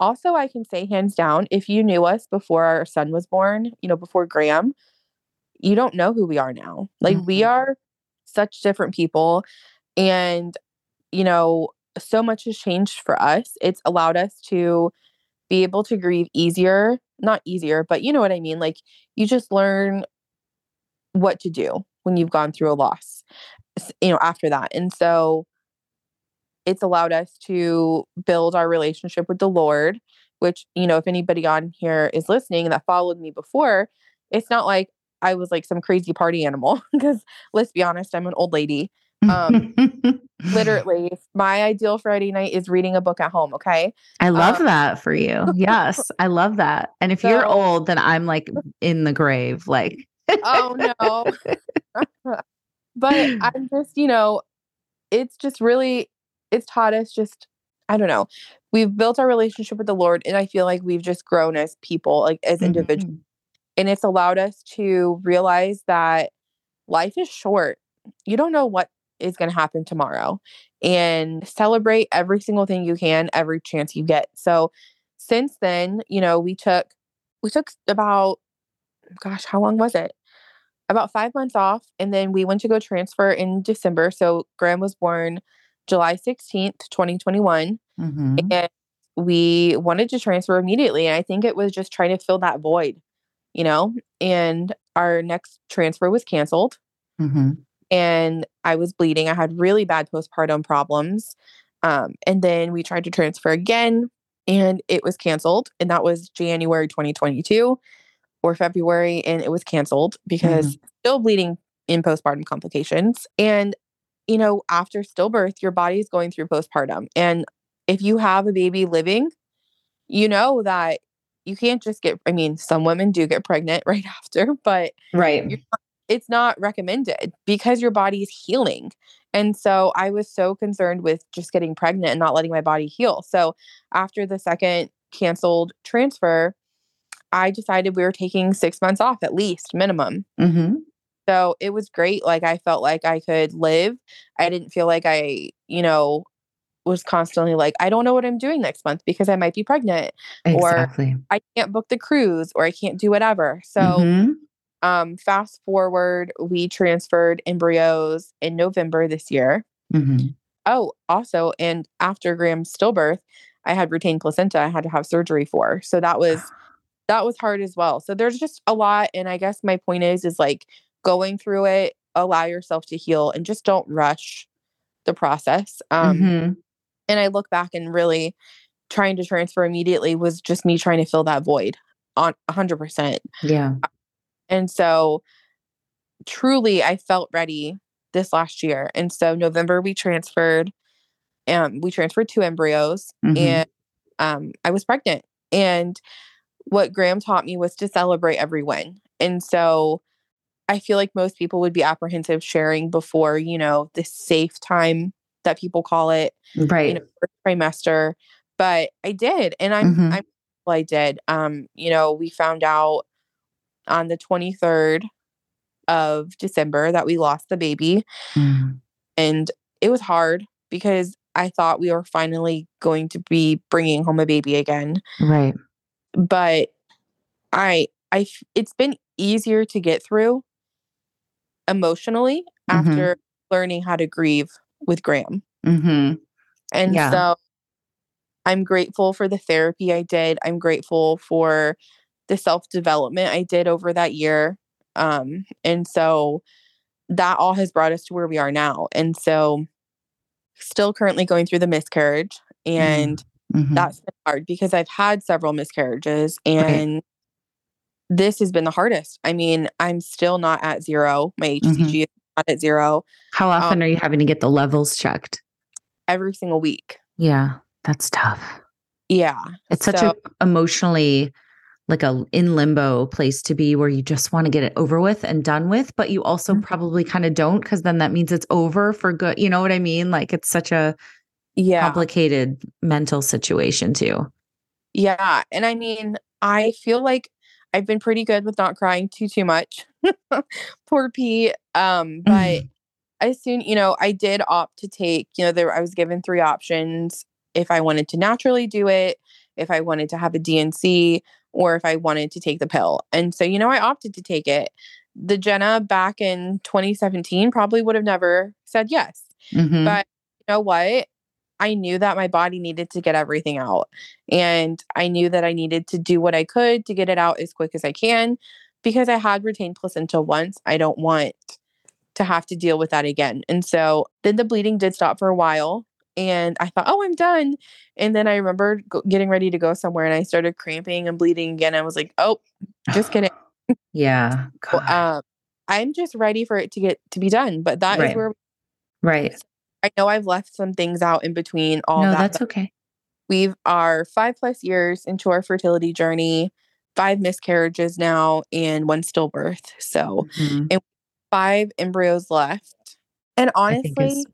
also, I can say hands down, if you knew us before our son was born, you know, before Graham, you don't know who we are now. Like, we Mhm. are such different people. And, you know, so much has changed for us. It's allowed us to be able to grieve easier, not easier, but you know what I mean? Like, you just learn what to do when you've gone through a loss, you know, after that. And so it's allowed us to build our relationship with the Lord, which, you know, if anybody on here is listening that followed me before, it's not like I was like some crazy party animal because let's be honest, I'm an old lady. um, Literally, my ideal Friday night is reading a book at home, okay? I love um, that for you. Yes, I love that. And if you're old, then I'm like in the grave. Like, Oh no. but I'm just, you know, it's just really it's taught us just I don't know. We've built our relationship with the Lord and I feel like we've just grown as people, like as individuals. Mhm. And it's allowed us to realize that life is short. You don't know what is going to happen tomorrow and celebrate every single thing you can every chance you get. So since then, you know, we took we took about gosh, how long was it? About 5 months off and then we went to go transfer in December. So Graham was born July 16th, 2021 Mhm. and we wanted to transfer immediately and I think it was just trying to fill that void, you know? And our next transfer was canceled Mhm. and I was bleeding. I had really bad postpartum problems. Um, and then we tried to transfer again and it was canceled. And that was January 2022 or February. And it was canceled because still bleeding in postpartum complications. And, you know, after stillbirth, your body is going through postpartum. And if you have a baby living, you know that you can't just get, I mean, some women do get pregnant right after, but Right. it's not recommended because your body is healing. And so I was so concerned with just getting pregnant and not letting my body heal. So after the second canceled transfer, I decided we were taking six months off at least, minimum. Mhm. So it was great. Like I felt like I could live. I didn't feel like I, you know, was constantly like, I don't know what I'm doing next month because I might be pregnant. Or- I can't book the cruise or I can't do whatever. So Mhm. um, fast forward, we transferred embryos in November this year. Mhm. Oh, also, and after Graham's stillbirth, I had retained placenta. I had to have surgery for. So that was that was hard as well. So there's just a lot, and I guess my point is is like going through it, allow yourself to heal, and just don't rush the process. Um, Mhm. And I look back and really trying to transfer immediately was just me trying to fill that void on 100%. Yeah. And so truly I felt ready this last year. And so November we transferred. um, we transferred two embryos Mhm. and um, I was pregnant. And what Graham taught me was to celebrate every win. And so I feel like most people would be apprehensive sharing before, you know, the safe time that people call it, right. you know, first trimester. But I did. And I'm, Mhm. I'm, I did. Um, you know, we found out on the 23rd of December that we lost the baby. Mm. And it was hard because I thought we were finally going to be bringing home a baby again. Right. But I I it's been easier to get through emotionally Mhm. after learning how to grieve with Graham. hmm And Yeah. so I'm grateful for the therapy I did. I'm grateful for the self development I did over that year. Um, and so that all has brought us to where we are now. And so still currently going through the miscarriage and Mhm. that's been hard because I've had several miscarriages and this has been the hardest. I mean, I'm still not at zero. My HCG is not at zero How often are you having to get the levels checked? every single week. Yeah, that's tough. Yeah. It's such So- a emotionally like a in limbo place to be where you just want to get it over with and done with, but you also Mhm. probably kind of don't because then that means it's over for good. You know what I mean? Like it's such a Yeah. complicated mental situation too. Yeah. And I mean, I feel like I've been pretty good with not crying too too much. Poor Pete. Um, but I soon, you know, I did opt to take, you know, there I was given three options if I wanted to naturally do it, if I wanted to have a D&C, or if I wanted to take the pill. And so, you know, I opted to take it. The Jenna back in 2017 probably would have never said yes. Mhm. But you know what? I knew that my body needed to get everything out. And I knew that I needed to do what I could to get it out as quick as I can because I had retained placenta once. I don't want to have to deal with that again. And so then the bleeding did stop for a while. And I thought, oh, I'm done. And then I remembered getting ready to go somewhere and I started cramping and bleeding again. I was like, oh, just kidding. yeah. Um, I'm just ready for it to get to be done. But that is Right. where right. I know I've left some things out in between all no, that. that's okay. We've are five plus years into our fertility journey, five miscarriages now, and one stillbirth. So Mhm. five embryos left. And honestly,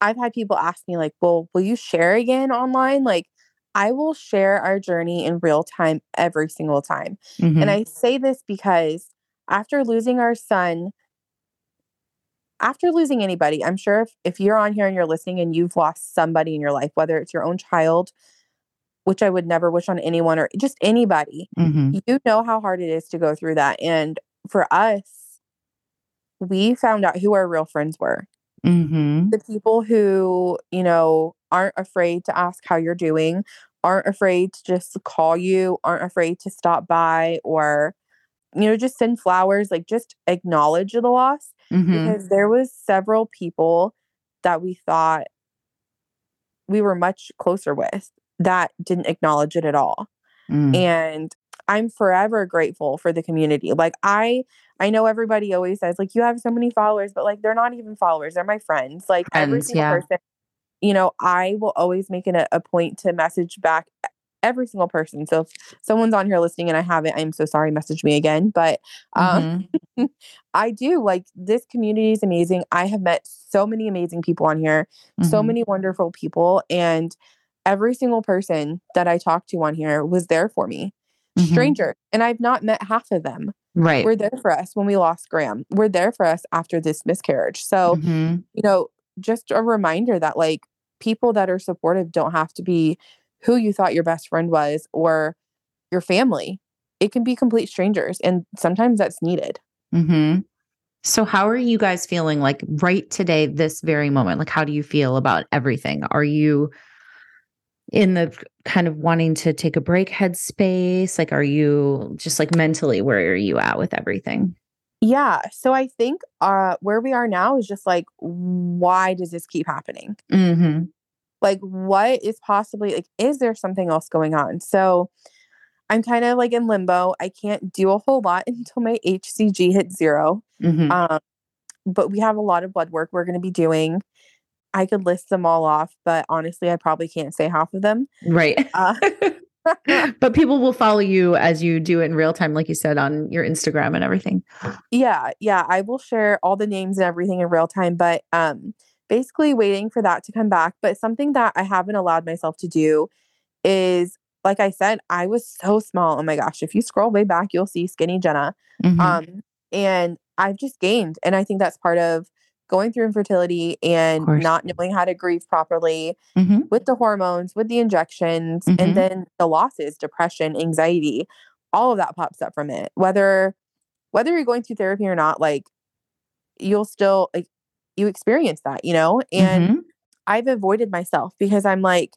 I've had people ask me, like, well, will you share again online? Like, I will share our journey in real time every single time. Mhm. And I say this because after losing our son, after losing anybody, I'm sure if, if you're on here and you're listening and you've lost somebody in your life, whether it's your own child, which I would never wish on anyone or just anybody, Mhm. you know how hard it is to go through that. And for us, we found out who our real friends were Mhm. the people who, you know, aren't afraid to ask how you're doing, aren't afraid to just call you, aren't afraid to stop by or, you know, just send flowers, like just acknowledge the loss Mhm. because there was several people that we thought we were much closer with that didn't acknowledge it at all Mm. and i'm forever grateful for the community like i i know everybody always says like you have so many followers but like they're not even followers they're my friends like every single yeah. person you know i will always make it a, a point to message back every single person so if someone's on here listening and i haven't i'm so sorry message me again but um Mhm. i do like this community is amazing i have met so many amazing people on here so Mhm. many wonderful people and every single person that i talked to on here was there for me Mhm. stranger and i've not met half of them Right. were there for us when we lost graham we're there for us after this miscarriage so Mhm. you know just a reminder that like people that are supportive don't have to be who you thought your best friend was or your family it can be complete strangers and sometimes that's needed Mm-hmm. So, how are you guys feeling like right today, this very moment? Like, how do you feel about everything? Are you in the kind of wanting to take a break headspace? Like, are you just like mentally, where are you at with everything? yeah so i think uh where we are now is just like why does this keep happening Mm-hmm. Like what is possibly like is there something else going on so i'm kind of like in limbo i can't do a whole lot until my hcg hits zero Mm-hmm. um, but we have a lot of blood work we're going to be doing I could list them all off, but honestly, I probably can't say half of them. Right. Uh, but people will follow you as you do it in real time, like you said, on your Instagram and everything. Yeah. Yeah. I will share all the names and everything in real time, but um, basically waiting for that to come back. But something that I haven't allowed myself to do is, like I said, I was so small. Oh my gosh. If you scroll way back, you'll see skinny Jenna. Mm-hmm. Um, and I've just gained. And I think that's part of going through infertility and not knowing how to grieve properly mm-hmm. with the hormones, with the injections, mm-hmm. and then the losses, depression, anxiety, all of that pops up from it. Whether whether you're going through therapy or not, like you'll still like you experience that, you know? And mm-hmm. I've avoided myself because I'm like,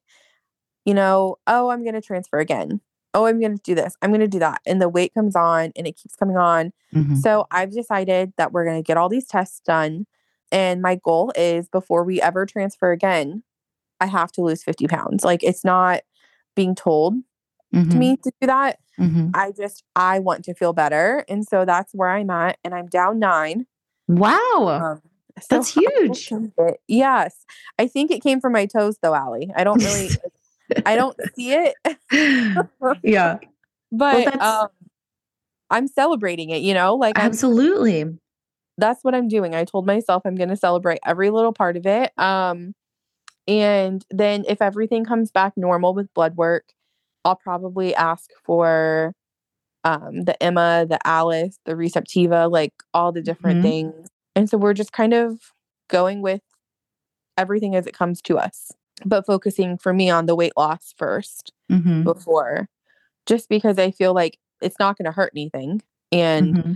you know, oh, I'm going to transfer again. Oh, I'm going to do this. I'm going to do that. And the weight comes on and it keeps coming on. Mm-hmm. So I've decided that we're going to get all these tests done and my goal is before we ever transfer again, I have to lose 50 pounds. Like it's not being told mm-hmm. to me to do that. Mm-hmm. I just, I want to feel better. And so that's where I'm at. And I'm down nine. Wow. Um, so that's huge. Yes. I think it came from my toes though, Allie. I don't really, I don't see it. yeah. But well, um, I'm celebrating it, you know, like absolutely. I'm, that's what I'm doing. I told myself I'm going to celebrate every little part of it. Um, and then if everything comes back normal with blood work, I'll probably ask for um, the Emma, the Alice, the Receptiva, like all the different mm-hmm. things. And so we're just kind of going with everything as it comes to us, but focusing for me on the weight loss 1st mm-hmm. before, just because I feel like it's not going to hurt anything. And mm-hmm.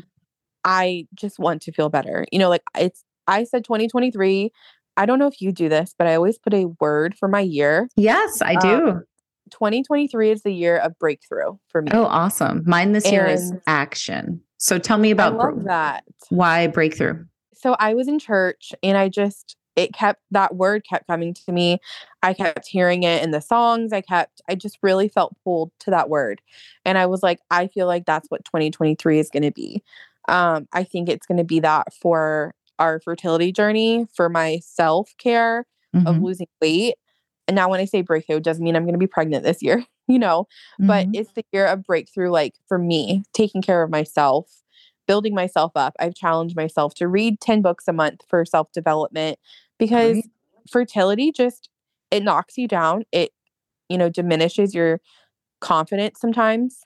I just want to feel better. You know, like it's, I said 2023. I don't know if you do this, but I always put a word for my year. Yes, I do. Um, 2023 is the year of breakthrough for me. Oh, awesome. Mine this and year is action. So tell me about I love that. Why breakthrough? So I was in church and I just it kept that word kept coming to me. I kept hearing it in the songs. I kept I just really felt pulled to that word. And I was like I feel like that's what 2023 is going to be. Um, I think it's going to be that for our fertility journey, for my self care mm-hmm. of losing weight. And now, when I say breakthrough, it doesn't mean I'm going to be pregnant this year, you know, mm-hmm. but it's the year of breakthrough, like for me, taking care of myself, building myself up. I've challenged myself to read 10 books a month for self development because right. fertility just, it knocks you down. It, you know, diminishes your confidence sometimes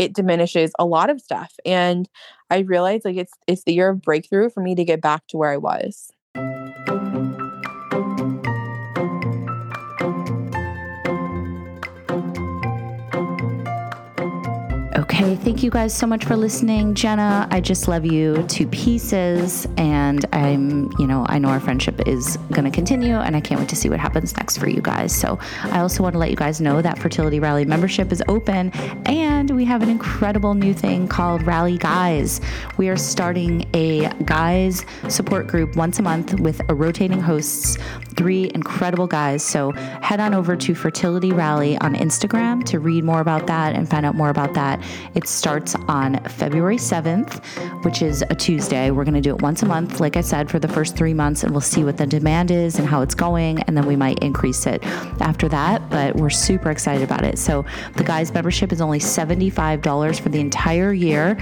it diminishes a lot of stuff. And I realized like it's it's the year of breakthrough for me to get back to where I was. Okay, thank you guys so much for listening. Jenna, I just love you to pieces. And I'm, you know, I know our friendship is going to continue and I can't wait to see what happens next for you guys. So I also want to let you guys know that Fertility Rally membership is open and we have an incredible new thing called Rally Guys. We are starting a guys support group once a month with a rotating hosts, three incredible guys. So head on over to Fertility Rally on Instagram to read more about that and find out more about that. It starts on February 7th, which is a Tuesday. We're going to do it once a month, like I said, for the first three months, and we'll see what the demand is and how it's going. And then we might increase it after that. But we're super excited about it. So the guys' membership is only $75 for the entire year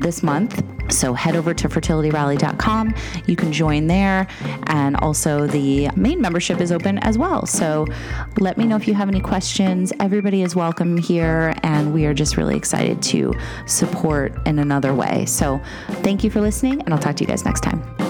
this month. So head over to fertilityrally.com. You can join there. And also, the main membership is open as well. So let me know if you have any questions. Everybody is welcome here. And we are just really excited to support in another way. So thank you for listening. And I'll talk to you guys next time.